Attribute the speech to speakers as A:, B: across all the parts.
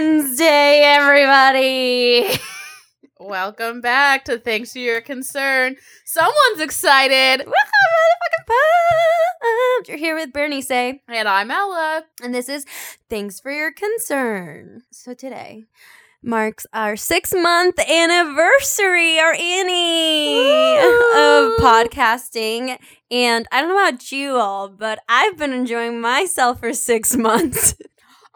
A: Wednesday, everybody.
B: Welcome back to Thanks for Your Concern. Someone's excited.
A: You're here with Bernice,
B: And I'm Ella.
A: and this is Thanks for Your Concern. So today marks our six month anniversary, our Annie of podcasting. And I don't know about you all, but I've been enjoying myself for six months.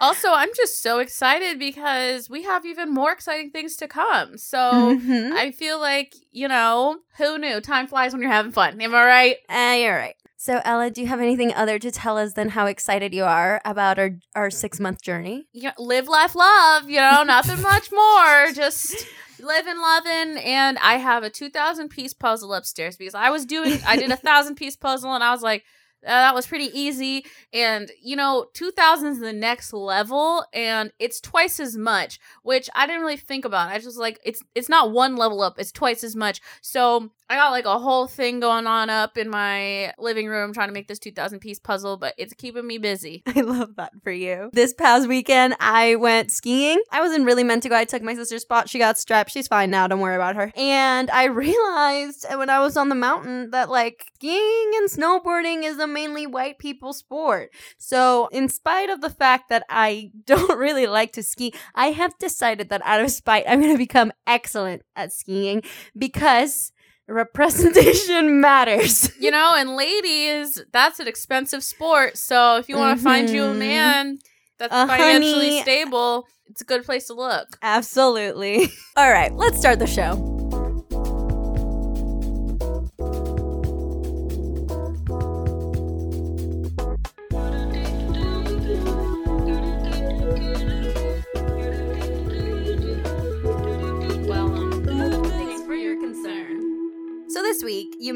B: Also, I'm just so excited because we have even more exciting things to come. So
A: Mhm.
B: I feel like, you know, who knew? Time flies when you're having fun. Am I right?
A: Uh, you're right. So, Ella, do you have anything other to tell us than how excited you are about our, our six month journey?
B: You know, live, laugh, love, you know, nothing much more. Just living, loving. And I have a 2,000 piece puzzle upstairs because I was doing, I did a thousand piece puzzle and I was like, Uh, that was pretty easy. And, you know, 2000 is the next level and it's twice as much, which I didn't really think about. I just like, it's, it's not one level up, it's twice as much. So I got like a whole thing going on up in my living room trying to make this 2000 piece puzzle, but it's keeping me busy.
A: I love that for you. This past weekend, I went skiing. I wasn't really meant to go. I took my sister's spot. She got strapped. She's fine now. Don't worry about her. And I realized when I was on the mountain that like skiing and snowboarding is a mainly white people sport. So, in spite of the fact that I don't really like to ski, I have decided that out of spite, I'm going to become excellent at skiing because representation matters.
B: you know, and ladies, that's an expensive sport. So if you want to find you a
A: Mhm.
B: man that's
A: A
B: financially
A: honey.
B: stable, it's a good place to look.
A: Absolutely. All right, let's start the show.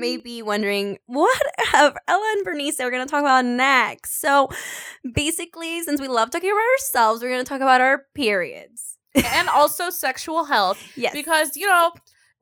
A: May be wondering what have Ella and Bernice are going to talk about next. So basically, since we love talking about ourselves, we're going to talk about our periods.
B: and also sexual health
A: Yes,
B: because you know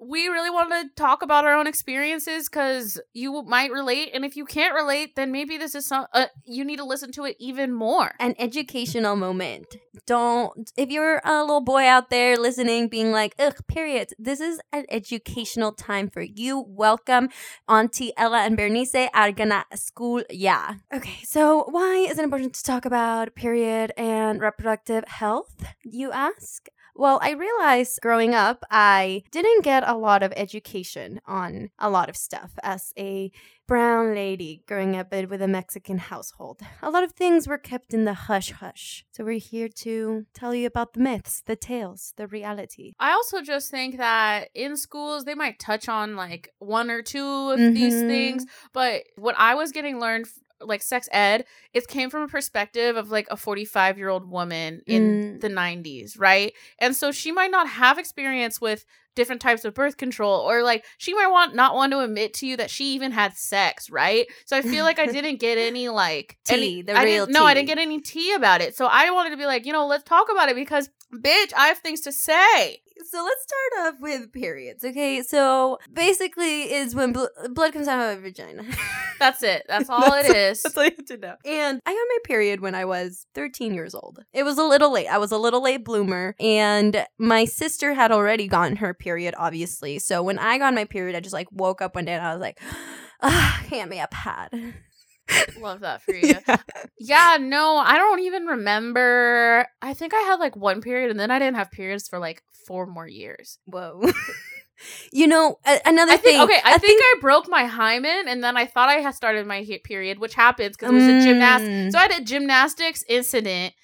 B: we really want to talk about our own experiences because you might relate and if you can't relate then maybe this is some uh, you need to listen to it even more
A: an educational moment. Don't if you're a little boy out there listening, being like, "Ugh, periods." This is an educational time for you. Welcome, Auntie Ella and Bernice are gonna school. Yeah. Okay, so why is it important to talk about period and reproductive health? You ask. Well, I realized growing up, I didn't get a lot of education on a lot of stuff as a brown lady growing up with a Mexican household. A lot of things were kept in the hush hush. So we're here to tell you about the myths, the tales, the reality.
B: I also just think that in schools they might touch on like one or two of these
A: Mhm.
B: things, but what I was getting learned like sex ed, it came from a perspective of like a 45 year old woman in
A: Mm.
B: the 90s, right? And so she might not have experience with different types of birth control or like she might want not want to admit to you that she even had sex right so i feel like i didn't get any like
A: Tea,
B: any,
A: the
B: I
A: real
B: didn't, no i didn't get any tea about it so i wanted to be like you know let's talk about it because bitch i have things to say
A: So let's start off with periods, okay? So basically, is when bl- blood comes out of a vagina.
B: that's it that's all it is
A: That's all you have to know. And I got my period when I was 13 years old. It was a little late. I was a little late bloomer. And my sister had already gotten her period, obviously. So when I got my period, I just like woke up one day and I was like, ah, hand me a pad.
B: love that for you yeah no i don't even remember i think i had like one period and then i didn't have periods for like four more years
A: Whoa. you know, a- another
B: I think
A: thing.
B: okay. I, think, I broke my hymen, and then I thought I had started my period, which happens because it was a gymnast.
A: Mm.
B: So I had a gymnastics incident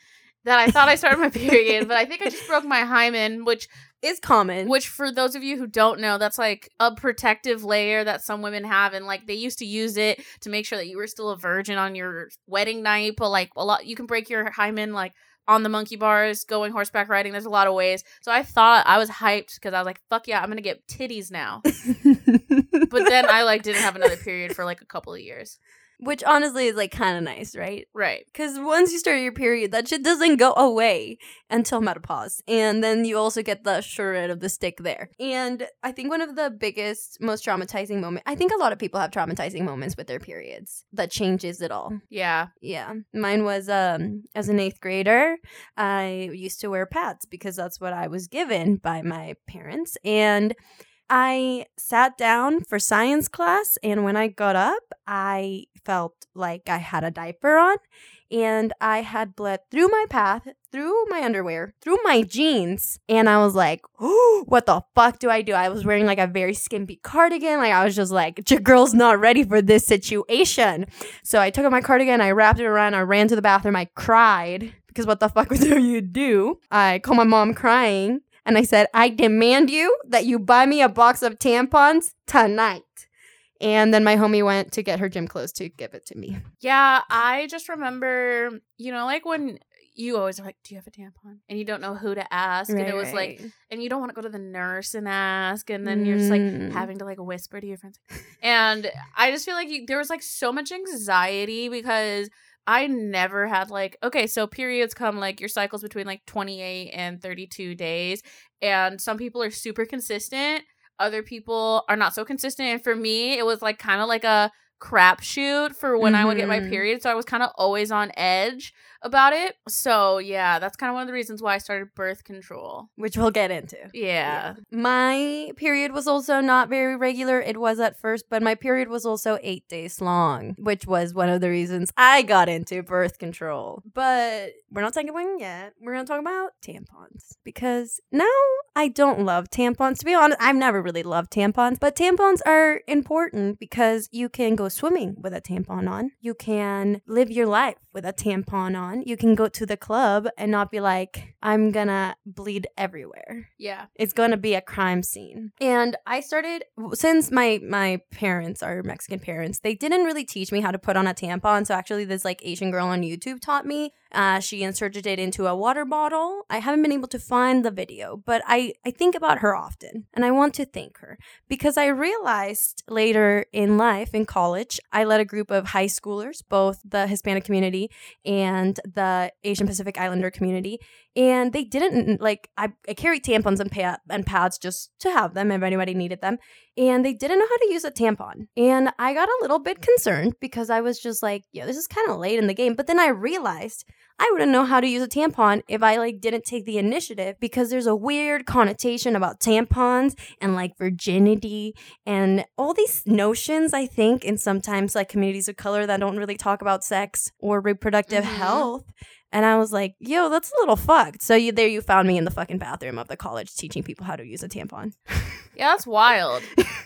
B: that I thought I started my period, but I think I just broke my hymen, which
A: is common.
B: which for those of you who don't know, that's like a protective layer that some women have, and like they used to use it to make sure that you were still a virgin on your wedding night. But like a lot, you can break your hymen like on the monkey bars, going horseback riding. There's a lot of ways. So I thought I was hyped because I was like, "Fuck yeah, I'm gonna get titties now." but then I like didn't have another period for like a couple of years.
A: Which honestly is like kind of nice, right?
B: Right.
A: Because once you start your period, that shit doesn't go away until menopause. And then you also get the short end of the stick there. And I think one of the biggest, most traumatizing moments, I think a lot of people have traumatizing moments with their periods that changes it all.
B: Yeah.
A: Yeah. Mine was um as an eighth grader, I used to wear pads because that's what I was given by my parents. And I sat down for science class, and when I got up, I felt like I had a diaper on, and I had bled through my path, through my underwear, through my jeans, and I was like, oh, what the fuck do I do? I was wearing like a very skimpy cardigan. Like, I was just like, your girl's not ready for this situation. So I took out my cardigan, I wrapped it around, I ran to the bathroom, I cried. Because what the fuck do you do? I called my mom crying and I said, I demand you that you buy me a box of tampons tonight. And then my homie went to get her gym clothes to give it to me.
B: Yeah, I just remember, you know, like when you always are like, "Do you have a tampon?" and you don't know who to ask, and it was like, and you don't want to go to the nurse and ask, and then you're just like
A: Mm.
B: having to like whisper to your friends. And I just feel like you, there was like so much anxiety because I never had like okay, so periods come like your cycles between like 28 and 32 days, and some people are super consistent, other people are not so consistent, and for me, it was like kind of like a crapshoot for when I would get my
A: Mhm.
B: period, so I was kind of always on edge about it. So yeah, that's kind of one of the reasons why I started birth control.
A: which we'll get into.
B: Yeah.
A: My period was also not very regular. It was at first, but my period was also eight days long, which was one of the reasons I got into birth control. But we're not talking about yet. We're going to talk about tampons because now I don't love tampons. To be honest, I've never really loved tampons, but tampons are important because you can go swimming with a tampon on. You can live your life with a tampon on. You can go to the club and not be like, I'm gonna bleed everywhere
B: Yeah.
A: it's to be a crime scene and i started since my my parents are mexican parents they didn't really teach me how to put on a tampon so actually this like asian girl on youtube taught me uh, she inserted it into a water bottle. I haven't been able to find the video but i i think about her often and i want to thank her because i realized later in life in college i led a group of high schoolers both the hispanic community and the asian pacific islander community and they didn't like I, I carried tampons and, pa- and pads just to have them if anybody needed them. And they didn't know how to use a tampon. And i got a little bit concerned because i was just like yeah this is kind of late in the game. But then i realized i wouldn't know how to use a tampon if i like didn't take the initiative because there's a weird connotation about tampons and like virginity and all these notions i think in sometimes like communities of color that don't really talk about sex or reproductive
B: Mhm.
A: health and I was like, yo, that's a little fucked. So you there you found me in the fucking bathroom of the college teaching people how to use a tampon.
B: Yeah, that's wild.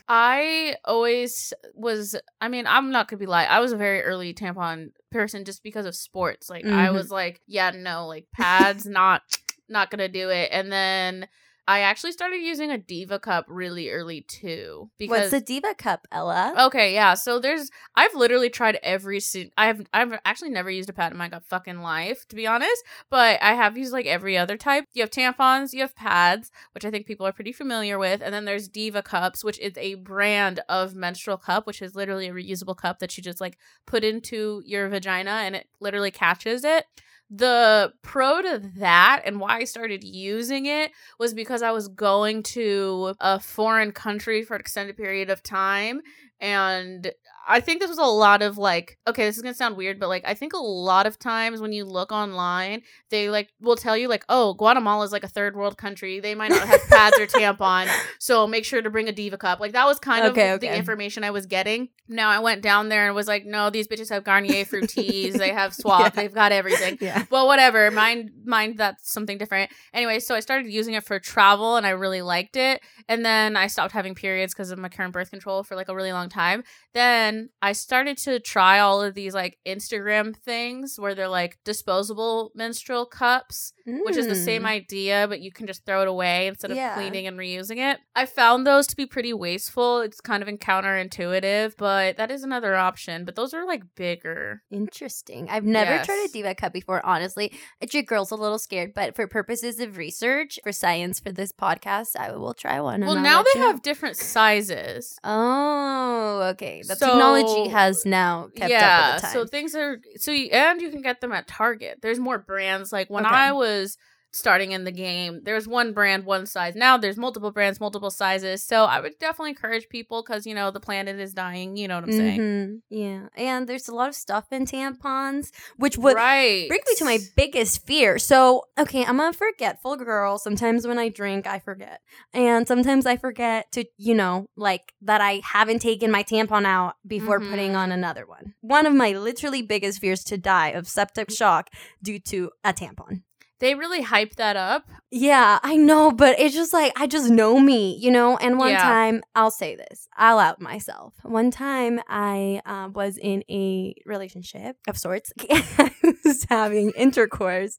B: I always was I mean, I'm not gonna be lying. I was a very early tampon person just because of sports. Like I
A: Mhm.
B: was like, yeah, no, like pads, not not gonna do it. And then I actually started using a diva cup really early too.
A: What's
B: Because
A: the diva cup, Ella?
B: Okay, yeah. So there's I've literally tried every si- I've I've actually never used a pad in my fucking life, to be honest, but I have used like every other type. You have tampons, you have pads, which I think people are pretty familiar with, and then there's Diva cups, which is a brand of menstrual cup, which is literally a reusable cup that you just like put into your vagina and it literally catches it. The pro to that and why I started using it was because I was going to a foreign country for an extended period of time. And I think this was a lot of like, okay, this is gonna sound weird, but like, I think a lot of times when you look online, they like will tell you, like, oh, Guatemala is like a third world country. They might not have pads or tampons. So make sure to bring a Diva cup. Like, that was kind
A: Okay,
B: of the information I was getting. Now I went down there and was like, no, these bitches have Garnier Fructis. they have Suave.
A: Yeah.
B: They've got everything
A: Yeah.
B: well whatever Mind, mine that's something different anyway so i started using it for travel and i really liked it and then i stopped having periods because of my current birth control for like a really long time then i started to try all of these like instagram things where they're like disposable menstrual cups which is the same
A: Mm.
B: idea but you can just throw it away instead of
A: Yeah.
B: cleaning and reusing it i found those to be pretty wasteful it's kind of counterintuitive but that is another option but those are like bigger
A: Interesting. I've never tried a diva cup before, honestly. It's Your girl's a little scared, but for purposes of research, for science, for this podcast, I will try one.
B: well now they have different sizes
A: Oh, okay. That's
B: So-
A: technology has now kept
B: yeah,
A: up with the time.
B: so things are so you, and you can get them at Target. There's more brands. Like when
A: Okay.
B: I was starting in the game, there's one brand, one size. Now there's multiple brands, multiple sizes. So I would definitely encourage people because you know the planet is dying. You know what I'm saying?
A: Mhm. Yeah, and there's a lot of stuff in tampons, which would
B: right.
A: bring me to my biggest fear. So, okay, I'm a forgetful girl. Sometimes when I drink, I forget. And sometimes I forget to, you know, like that I haven't taken my tampon out before
B: Mhm.
A: putting on another one. One of my literally biggest fears to die of septic shock due to a tampon.
B: They really hype that up.
A: Yeah, I know, but it's just like I just know me, you know. And one
B: Yeah.
A: time, I'll say this, I'll out myself. One time, I uh, was in a relationship of sorts. I was having intercourse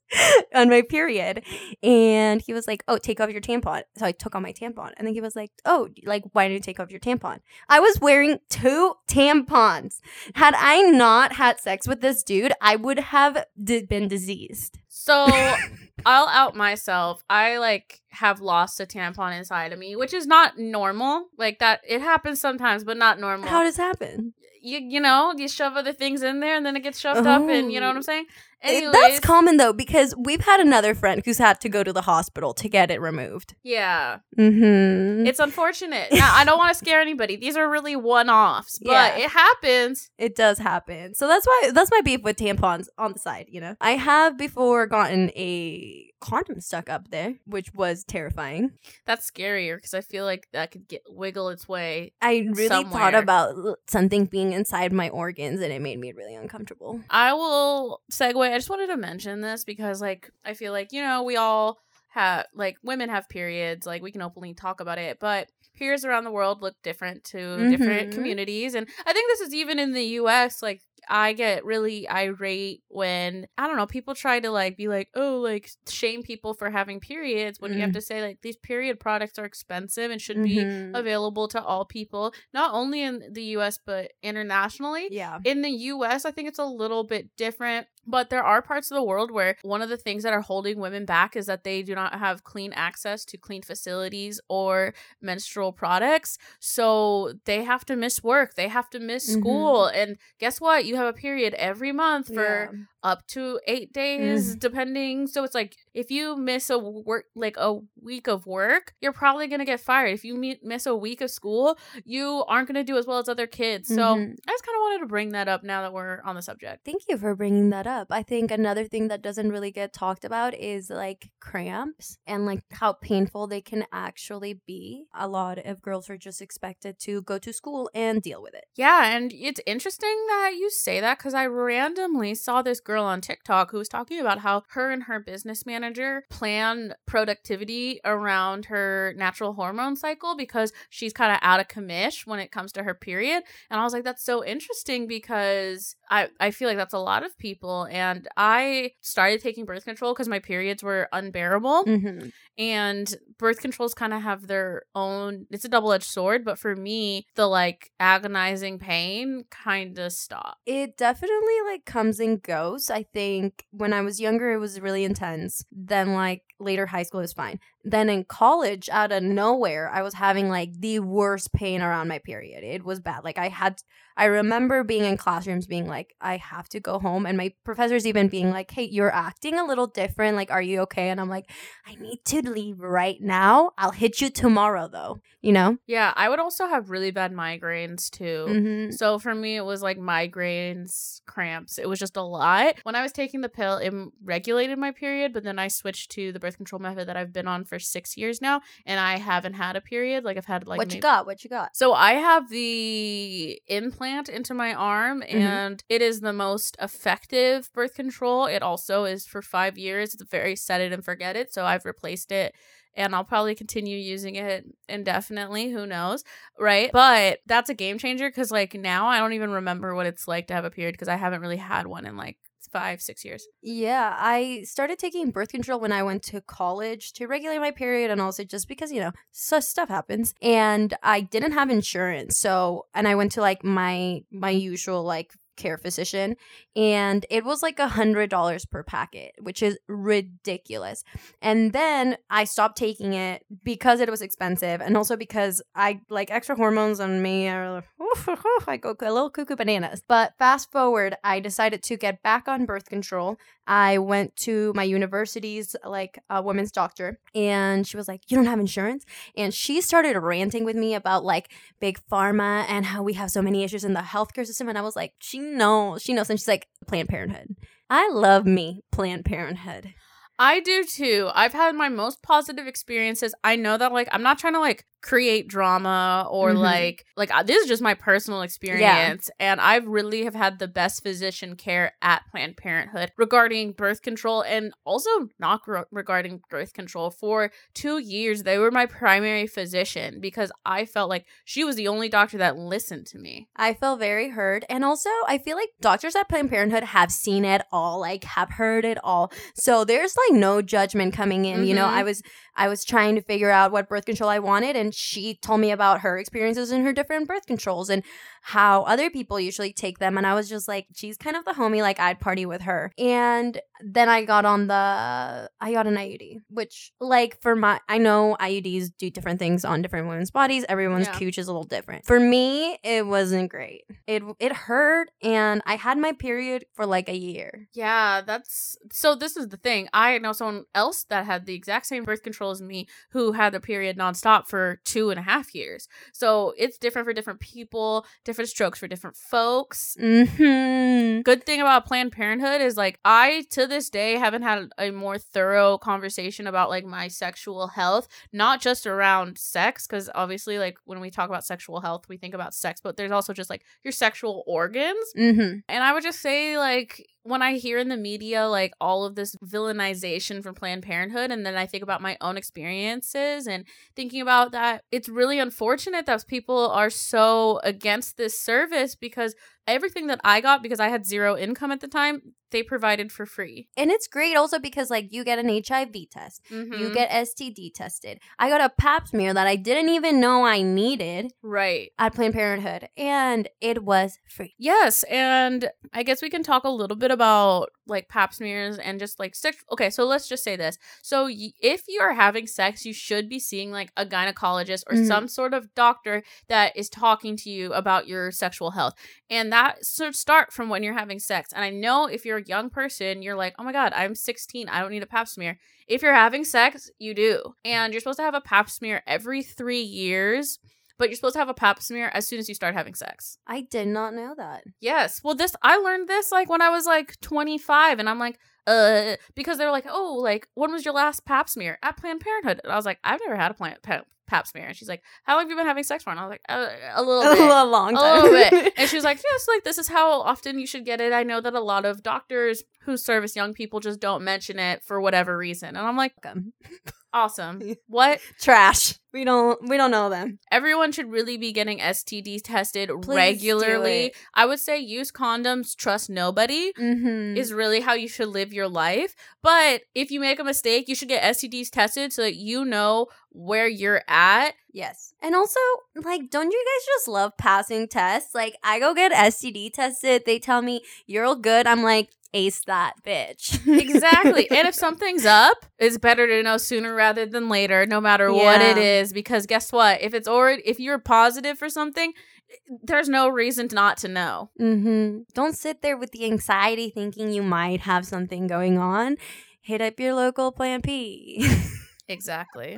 A: on my period, and he was like, "Oh, take off your tampon." So I took off my tampon, and then he was like, "Oh, like why didn't you take off your tampon?" I was wearing two tampons. Had I not had sex with this dude, I would have d- been diseased.
B: So I'll out myself. I like have lost a tampon inside of me, which is not normal. Like that, it happens sometimes, but not normal.
A: How does it happen?
B: you you know you shove other things in there and then it gets shoved up and you know what I'm oh. saying.
A: It-
B: Anyways,
A: That's common though because we've had another friend who's had to go to the hospital to get it removed.
B: yeah,
A: Mm-hmm.
B: it's unfortunate. now, I don't want to scare anybody. These are really one offs, but
A: Yeah.
B: it happens.
A: It does happen. So that's why that's my beef with tampons on the side, you know. I have before gotten a condom stuck up there, which was terrifying.
B: That's scarier because I feel like that could get wiggle its way.
A: I really thought about something being inside my organs and it made me really uncomfortable.
B: I will segue. I just wanted to mention this because, like, I feel like you know we all have like women have periods. Like we can openly talk about it, but periods around the world look different to different
A: Mhm.
B: communities, and I think this is even in the U.S. Like I get really irate when I don't know people try to like be like oh like shame people for having periods when you have
A: Mm.
B: to say like these period products are expensive and should be
A: Mhm.
B: available to all people, not only in the U.S. but internationally
A: Yeah.
B: in the US, I think it's a little bit different, but there are parts of the world where one of the things that are holding women back is that they do not have clean access to clean facilities or menstrual products. So they have to miss work, they have to miss
A: Mhm.
B: school. And guess what? You have a period every month for
A: Yeah.
B: up to eight days, depending. So it's like if you miss a work, like a week of work, you're probably gonna get fired. If you mi- miss a week of school, you aren't gonna do as well as other kids. So
A: Mhm.
B: I just kind of wanted to bring that up now that we're on the subject.
A: Thank you for bringing that up. I think another thing that doesn't really get talked about is like cramps and like how painful they can actually be. A lot of girls are just expected to go to school and deal with it.
B: Yeah, and it's interesting that you say that because I randomly saw this girl on TikTok who was talking about how her and her business manager plan productivity around her natural hormone cycle because she's kind of out of commish when it comes to her period. And I was like, that's so interesting because I, I feel like that's a lot of people. And I started taking birth control because my periods were unbearable
A: Mm-hmm.
B: and birth controls kind of have their own it's a double-edged sword but for me the like agonizing pain kind of stopped
A: It definitely like comes and goes. I think when I was younger, it was really intense. Then, like later high school, is fine. Then in college, out of nowhere, I was having like the worst pain around my period. It was bad. Like I had, I remember being in classrooms being like, I have to go home, and my professors even being like, Hey, you're acting a little different. Like, are you okay? And I'm like, I need to leave right now. I'll hit you tomorrow, though. You know.
B: yeah i would also have really bad migraines too
A: Mm-hmm.
B: So for me, it was like migraines, cramps. It was just a lot. When I was taking the pill, it regulated my period, but then I switched to the birth control method that I've been on for six years now, and I haven't had a period. Like I've had like
A: what
B: maybe-
A: you got? What you got?
B: So I have the implant into my arm
A: Mhm.
B: and it is the most effective birth control. It also is for 5 years. It's very set it and forget it. So I've replaced it and I'll probably continue using it indefinitely, who knows, right? But that's a game changer cuz like now I don't even remember what it's like to have a period because I haven't really had one in like 5 6 years.
A: Yeah, I started taking birth control when I went to college to regulate my period and also just because, you know, stuff happens. And I didn't have insurance. So, and I went to like my my usual like care physician and it was like a hundred dollars per packet which is ridiculous. And then i stopped taking it because it was expensive and also because i like extra hormones on me i go a little cuckoo bananas. But fast forward i decided to get back on birth control. I went to my university's like a women's doctor and she was like you don't have insurance? And she started ranting with me about like big pharma and how we have so many issues in the healthcare system and i was like she knows she knows and she's like planned parenthood i love me planned parenthood
B: I do too. I've had my most positive experiences. I know that like I'm not trying to like create drama or
A: Mhm.
B: like like uh, this is just my personal experience and I really have had the best physician care at Planned Parenthood regarding birth control and also not regarding birth control for 2 years they were my primary physician because I felt like she was the only doctor that listened to me.
A: I felt very heard. And also, I feel like doctors at Planned Parenthood have seen it all, like have heard it all. So there's like no judgment coming in. You know,
B: Mhm.
A: I was I was trying to figure out what birth control I wanted and she told me about her experiences and her different birth controls and how other people usually take them and I was just like, she's kind of the homie, like I'd party with her. And then I got on the I got an IUD, which like for my I know IUDs do different things on different women's bodies. Everyone's
B: Yeah.
A: cooch is a little different. For me, it wasn't great. It it hurt and I had my period for like a year.
B: Yeah, that's so. This is the thing. I know someone else that had the exact same birth control as me who had the period nonstop for two and a half years. So it's different for different people, different strokes for different folks.
A: Mhm.
B: Good thing about Planned Parenthood is like I to this day haven't had a more thorough conversation about like my sexual health, not just around sex, because obviously like when we talk about sexual health, we think about sex, but there's also just like your sexual organs.
A: Mhm.
B: And I would just say, like, when I hear in the media, like, all of this villainization from Planned Parenthood, and then I think about my own experiences and thinking about that, it's really unfortunate that people are so against this service because everything that I got, because I had zero income at the time, they provided for free.
A: And it's great also because like you get an HIV test. You
B: Mhm.
A: get STD tested. I got a pap smear that I didn't even know I needed
B: right.
A: at Planned Parenthood and it was free.
B: Yes, and I guess we can talk a little bit about like pap smears and just like sex. Okay, so let's just say this. So y- if you are having sex, you should be seeing like a gynecologist or
A: Mhm.
B: some sort of doctor that is talking to you about your sexual health. And that should start from when you're having sex. And I know if you're a young person, you're like, oh my God, I'm 16. I don't need a pap smear. If you're having sex, you do. And you're supposed to have a pap smear every three years, but you're supposed to have a pap smear as soon as you start having sex.
A: I did not know that.
B: Yes. Well, this I learned this like when I was like 25 and I'm like uh because they were like, "Oh, like when was your last pap smear?" At Planned Parenthood. And I was like, "I've never had a plant pap, pap smear." And she's like, "How long have you been having sex for?" And I was like, uh, "A little bit."
A: a long time."
B: a little bit. And she was like, yes, like this is how often you should get it. I know that a lot of doctors who service young people just don't mention it for whatever reason. And I'm like. awesome. What?
A: Trash. We don't we don't know them.
B: Everyone should really be getting STD tested
A: Please
B: regularly. I would say use condoms, trust nobody.
A: Mm-hmm.
B: is really how you should live your life. But if you make a mistake, you should get STDs tested so that you know where you're at.
A: Yes. And also, like, don't you guys just love passing tests? Like, I go get STD tested. They tell me you're all good. I'm like, ace that bitch.
B: Exactly. and if something's up, it's better to know sooner rather than later, no matter what it is. Because guess what? If it's already if you're positive for something, there's no reason not to know.
A: mm-hmm. Don't sit there with the anxiety thinking you might have something going on. Hit up your local Plan P.
B: Exactly.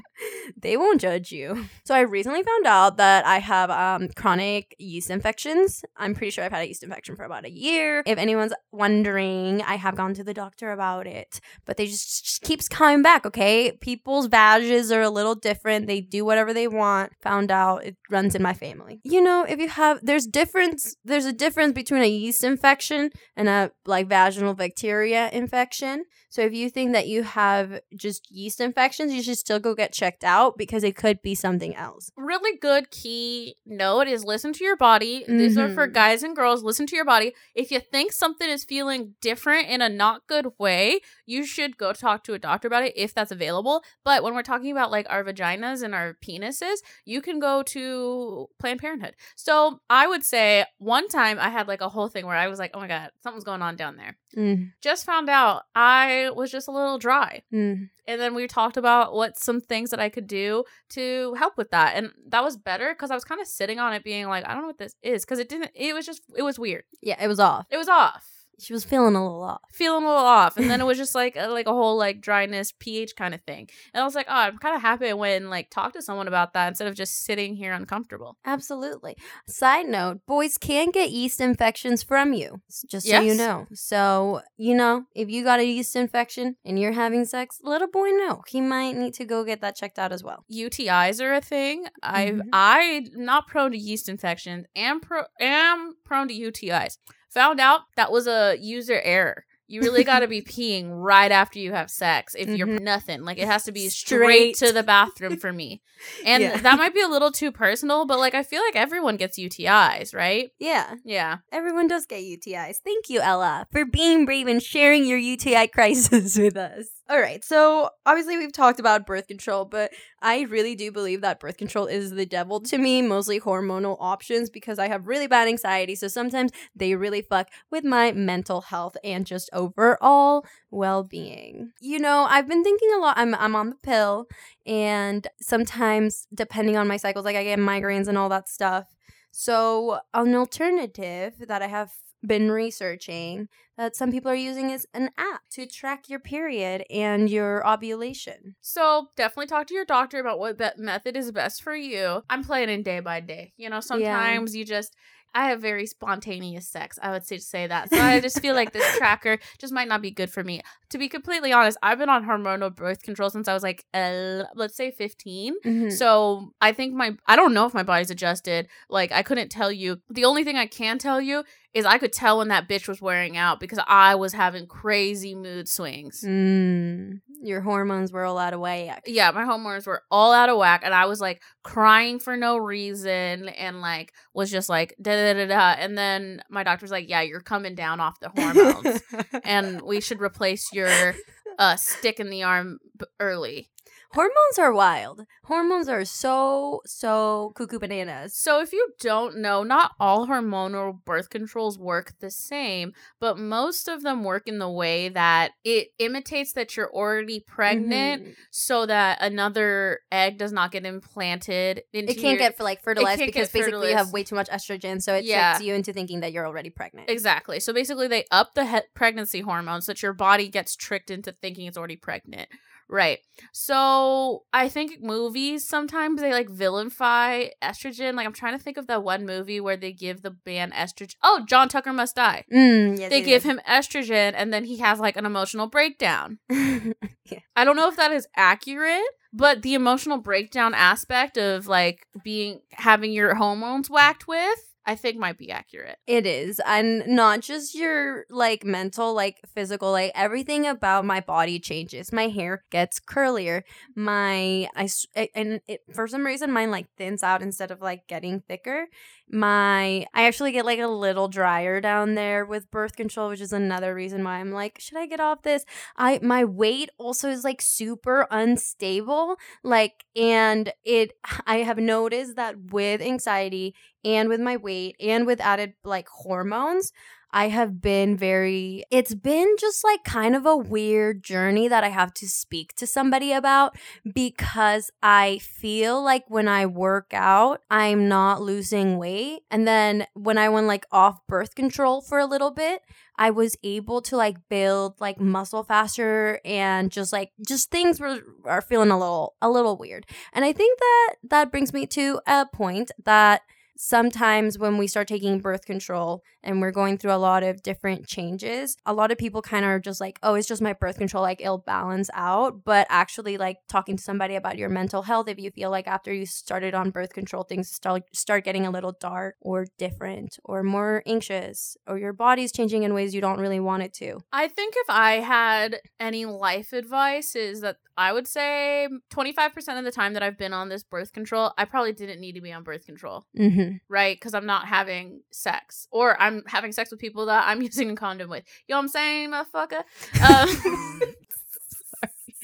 A: they won't judge you. So I recently found out that I have um, chronic yeast infections. I'm pretty sure I've had a yeast infection for about a year. If anyone's wondering, I have gone to the doctor about it, but they just, just keeps coming back. Okay, people's badges are a little different. They do whatever they want. Found out it runs in my family. You know, if you have there's difference. There's a difference between a yeast infection and a like vaginal bacteria infection. So if you think that you have just yeast infections, you should still go get checked out because it could be something else.
B: Really good key note is listen to your body. These are for
A: Mhm.
B: guys and girls. Listen to your body. If you think something is feeling different in a not good way, you should go talk to a doctor about it if that's available. But when we're talking about like our vaginas and our penises, you can go to Planned Parenthood. So I would say one time I had like a whole thing where I was like, oh my God, something's going on down there.
A: Mm,
B: Just found out I was just a little dry.
A: mm.
B: And then we talked about what some things that I could do to help with that. And that was better because I was kind of sitting on it being like, I don't know what this is. Because it didn't, it was just, it was weird.
A: Yeah, it was off.
B: It was off.
A: She was feeling a little off.
B: Feeling a little off. And then it was just like, a, like a whole like dryness, pH kind of thing. And I was like, oh, I'm kind of happy I went and like talked to someone about that instead of just sitting here uncomfortable.
A: Absolutely. Side note, boys can get yeast infections from you, just so you know. So, you know, if you got a yeast infection and you're having sex, let a boy know. He might need to go get that checked out as well.
B: UTIs are a thing. I
A: Mhm.
B: I not prone to yeast infections. Am pro am prone to UTIs. Found out that was a user error. You really got to be peeing right after you have sex if you're
A: Mhm.
B: nothing. Like it has to be straight,
A: Straight.
B: to the bathroom for me. And
A: Yeah.
B: that might be a little too personal, but like I feel like everyone gets UTIs, right?
A: Yeah,
B: Yeah.
A: everyone does get UTIs. Thank you, Ella, for being brave and sharing your UTI crisis with us. All right, so obviously we've talked about birth control, but I really do believe that birth control is the devil to me, mostly hormonal options, because I have really bad anxiety. So sometimes they really fuck with my mental health and just overall well being. You know, I've been thinking a lot. I'm, I'm on the pill, and sometimes, depending on my cycles, like I get migraines and all that stuff. So, an alternative that I have been researching that some people are using is an app to track your period and your ovulation.
B: So definitely talk to your doctor about what be- method is best for you. I'm playing in day by day. You know, sometimes you just I have very spontaneous sex. I would say say that. So I just feel like this tracker just might not be good for me. To be completely honest, I've been on hormonal birth control since I was like, uh, let's say 15.
A: Mm-hmm.
B: So I think my I don't know if my body's adjusted. Like I couldn't tell you. The only thing I can tell you is I could tell when that bitch was wearing out because I was having crazy mood swings.
A: Mm, your hormones were all out of whack.
B: Yeah, my hormones were all out of whack and I was like crying for no reason and like was just like da da da da and then my doctor was like, "Yeah, you're coming down off the hormones and we should replace your uh stick in the arm early."
A: Hormones are wild. Hormones are so, so cuckoo bananas.
B: So, if you don't know, not all hormonal birth controls work the same, but most of them work in the way that it imitates that you're already pregnant
A: Mhm.
B: so that another egg does not get implanted into
A: It can't
B: your-
A: get like fertilized because basically you have way too much estrogen, so it
B: Yeah.
A: tricks you into thinking that you're already pregnant.
B: Exactly. So basically, they up the he- pregnancy hormones so that your body gets tricked into thinking it's already pregnant. Right. So I think movies sometimes they like vilify estrogen. Like I'm trying to think of that one movie where they give the man estrogen. Oh, John Tucker Must Die.
A: Mm, yes,
B: They give him estrogen and then he has like an emotional breakdown.
A: yeah.
B: I don't know if that is accurate, but the emotional breakdown aspect of like being having your hormones whacked with, I think might be accurate.
A: It is. And not just your like mental, like physical, like everything about my body changes. My hair gets curlier. My I, and it, for some reason mine like thins out instead of like getting thicker. My I actually get like a little drier down there with birth control, which is another reason why I'm like, should I get off this? I my weight also is like super unstable. Like and it I have noticed that with anxiety and with my weight and with added like hormones I have been very, it's been just like kind of a weird journey that I have to speak to somebody about because I feel like when I work out, I'm not losing weight. And then when I went like off birth control for a little bit, I was able to like build like muscle faster and just like just things were are feeling a little a little weird. And I think that that brings me to a point that sometimes when we start taking birth control and we're going through a lot of different changes, a lot of people kind of are just like, oh, it's just my birth control, like it'll balance out. But actually, like talking to somebody about your mental health, if you feel like after you started on birth control, things start, start getting a little dark or different or more anxious, or your body's changing in ways you don't really want it to.
B: I think if I had any life advice, is that I would say 25% of the time that I've been on this birth control, I probably didn't need to be on birth control,
A: Mm-hmm.
B: Right? Because I'm not having sex or I'm having sex with people that I'm using a condom with. You know what I'm saying, motherfucker? Um,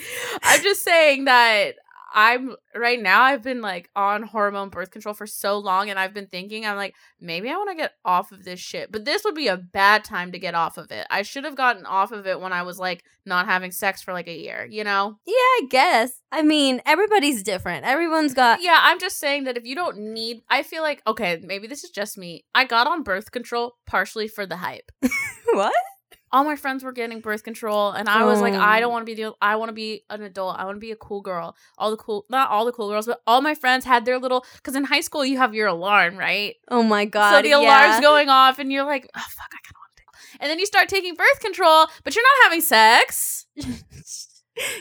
B: I'm just saying that I'm right now I've been like on hormone birth control for so long and I've been thinking I'm like maybe I want to get off of this shit. But this would be a bad time to get off of it. I should have gotten off of it when I was like not having sex for like a year, you know?
A: Yeah, I guess. I mean, everybody's different. Everyone's got.
B: Yeah, I'm just saying that if you don't need I feel like okay, maybe this is just me. I got on birth control partially for the hype.
A: what?
B: All my friends were getting birth control and i was like i don't
A: Oh.
B: want to be the i want to be an adult i want to be a cool girl all the cool not all the cool girls but all my friends had their little because in high school you have your alarm right
A: Oh my god.
B: so the
A: yeah.
B: alarm's going off and you're like oh fuck i kind of want to take and then you start taking birth control but you're not having sex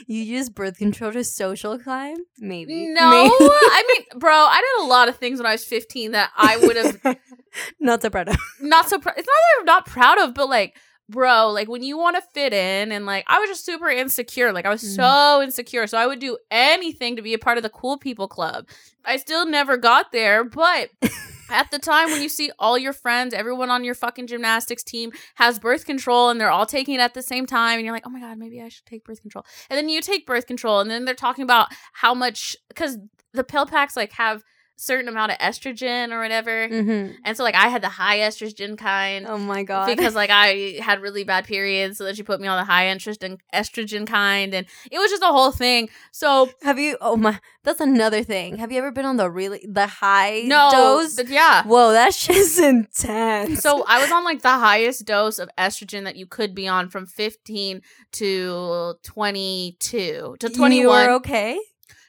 A: you use birth control to social climb? Maybe.
B: no
A: Maybe.
B: i mean bro i did a lot of things when i was 15 that i would have
A: Not so proud of.
B: not so it's not that i'm not proud of but like bro like when you want to fit in and like i was just super insecure like i was
A: Mm.
B: so insecure so i would do anything to be a part of the cool people club i still never got there but at the time when you see all your friends everyone on your fucking gymnastics team has birth control and they're all taking it at the same time and you're like oh my god maybe i should take birth control and then you take birth control and then they're talking about how much because the pill packs like have certain amount of estrogen or whatever
A: Mm-hmm.
B: and so like I had the high estrogen kind
A: Oh my god.
B: because like I had really bad periods, so then she put me on the high estrogen estrogen kind, and it was just a whole thing. So
A: have you? Oh my. That's another thing. Have you ever been on the really the high
B: no,
A: dose?
B: th- yeah.
A: Whoa, that shit's intense.
B: So I was on like the highest dose of estrogen that you could be on from 15 to 22 to 21.
A: You were okay.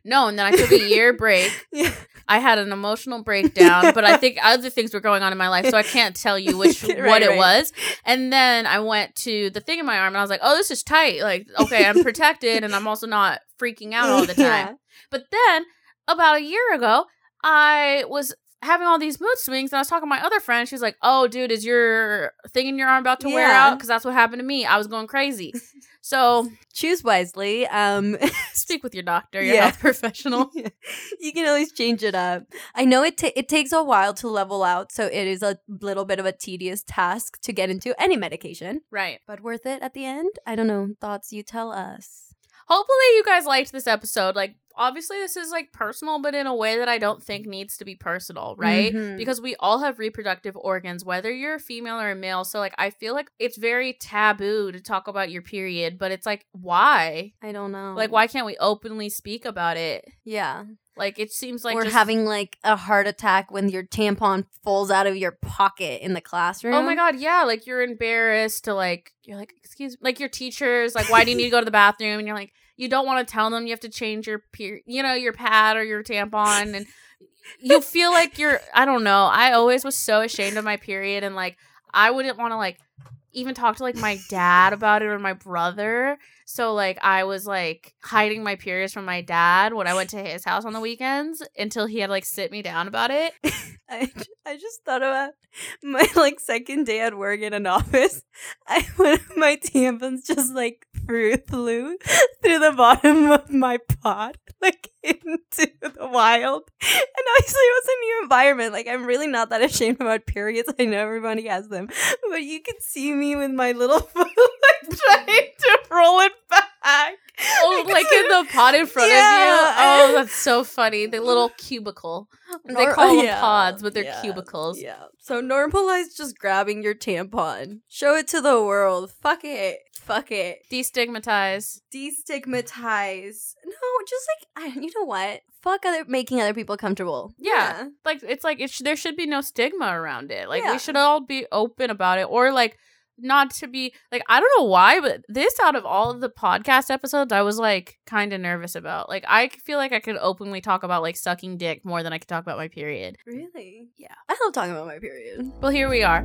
B: No, and then I took a year break.
A: Yeah.
B: I had an emotional breakdown, but I think other things were going on in my life, so I can't tell you which
A: Right,
B: what it
A: right.
B: was. And then I went to the thing in my arm, and I was like, "Oh, this is tight. Like, okay, I'm protected, and I'm also not freaking out all the time."
A: Yeah.
B: But then about a year ago, I was having all these mood swings, and I was talking to my other friend. She was like, "Oh, dude, is your thing in your arm about to wear out? Because that's what happened to me. I was going crazy." So
A: Choose wisely. Um,
B: speak with your doctor, your
A: Yeah.
B: health professional.
A: you can always change it up. I know it ta- it takes a while to level out, so it is a little bit of a tedious task to get into any medication,
B: right.
A: but worth it at the end. I don't know. Thoughts you tell us.
B: hopefully you guys liked this episode like obviously this is like personal but in a way that i don't think needs to be personal right
A: Mhm.
B: because we all have reproductive organs whether you're a female or a male so like i feel like it's very taboo to talk about your period but it's like why
A: I don't know.
B: like why can't we openly speak about it
A: Yeah.
B: like it seems like
A: or
B: just-
A: having like a heart attack when your tampon falls out of your pocket in the classroom.
B: Oh my god, yeah, like you're embarrassed to like you're like, excuse like your teachers, like why do you need to go to the bathroom? And you're like, you don't want to tell them you have to change your per you know, your pad or your tampon and you feel like you're I don't know. I always was so ashamed of my period and like I wouldn't want to like even talk to like my dad about it or my brother. So like I was like hiding my periods from my dad when I went to his house on the weekends until he had like sit me down about it.
A: I, I just thought about my like second day at work in an office. I of my tampons just like flew through through the bottom of my pot, like into the wild. And obviously it was a new environment. Like I'm really not that ashamed about periods. I know everybody has them. But you could see me with my little foot like trying to roll it back.
B: Oh, like in the pot in front
A: Yeah.
B: of you. Oh, that's so funny. The little cubicle. They call them
A: yeah,
B: pods, but they're
A: yeah,
B: cubicles.
A: Yeah. So normalize just grabbing your tampon. Show it to the world. Fuck it. Fuck it.
B: Destigmatize.
A: Destigmatize. No, just like I, you know what? Fuck other making other people comfortable.
B: Yeah. Like it's like it sh- there should be no stigma around it. Like we should all be open about it, or like not to be like I don't know why, but this out of all of the podcast episodes, I was like kind of nervous about. Like I feel like I could openly talk about like sucking dick more than I could talk about my period.
A: Really?
B: Yeah.
A: I love talking about my period.
B: Well, here we are.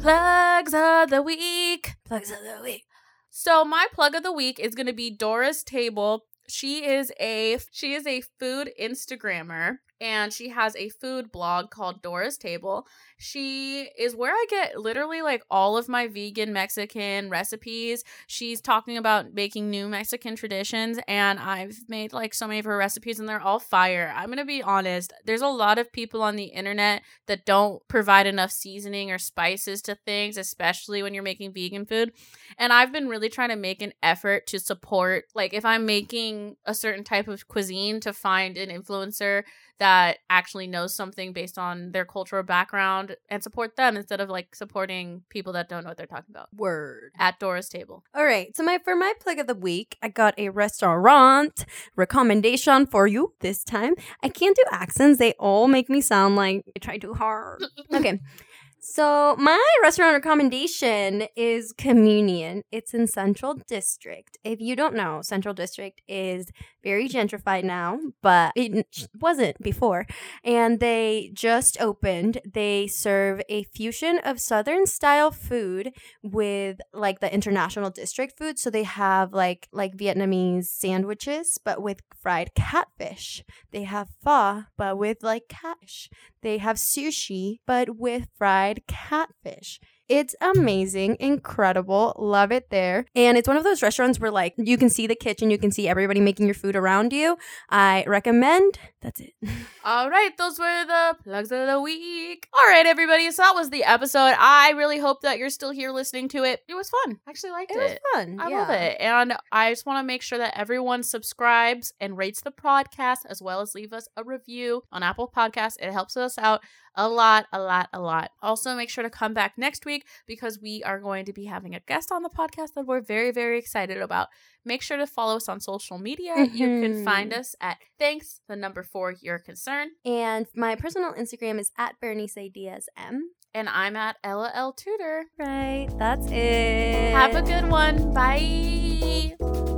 B: Plugs of the week.
A: Plugs of the week.
B: So my plug of the week is going to be Dora's Table. She is a she is a food Instagrammer and she has a food blog called Dora's Table. She is where I get literally like all of my vegan Mexican recipes. She's talking about making new Mexican traditions, and I've made like so many of her recipes, and they're all fire. I'm gonna be honest, there's a lot of people on the internet that don't provide enough seasoning or spices to things, especially when you're making vegan food. And I've been really trying to make an effort to support, like, if I'm making a certain type of cuisine, to find an influencer that actually knows something based on their cultural background and support them instead of like supporting people that don't know what they're talking about.
A: Word.
B: At Dora's table.
A: All right. So my for my plug of the week, I got a restaurant recommendation for you this time. I can't do accents. They all make me sound like I try too hard. Okay. So my restaurant recommendation is Communion. It's in Central District. If you don't know, Central District is very gentrified now, but it wasn't before. And they just opened. They serve a fusion of Southern style food with like the international district food. So they have like like Vietnamese sandwiches, but with fried catfish. They have pho, but with like catfish. They have sushi, but with fried catfish. It's amazing, incredible, love it there. And it's one of those restaurants where like you can see the kitchen, you can see everybody making your food around you. I recommend. That's it.
B: All right, those were the plugs of the week. All right, everybody. So that was the episode. I really hope that you're still here listening to it. It was fun. I actually liked
A: It
B: it.
A: was fun.
B: I
A: yeah.
B: love it. And I just want to make sure that everyone subscribes and rates the podcast as well as leave us a review on Apple Podcasts. It helps us out a lot, a lot, a lot. Also, make sure to come back next week because we are going to be having a guest on the podcast that we're very, very excited about. Make sure to follow us on social media. You can find
A: Mhm.
B: us at thanks, the number four, your concern.
A: And my personal Instagram is at Bernice Diaz M.
B: And I'm at Ella L. Tudor.
A: Right. That's it.
B: Have a good one. Bye.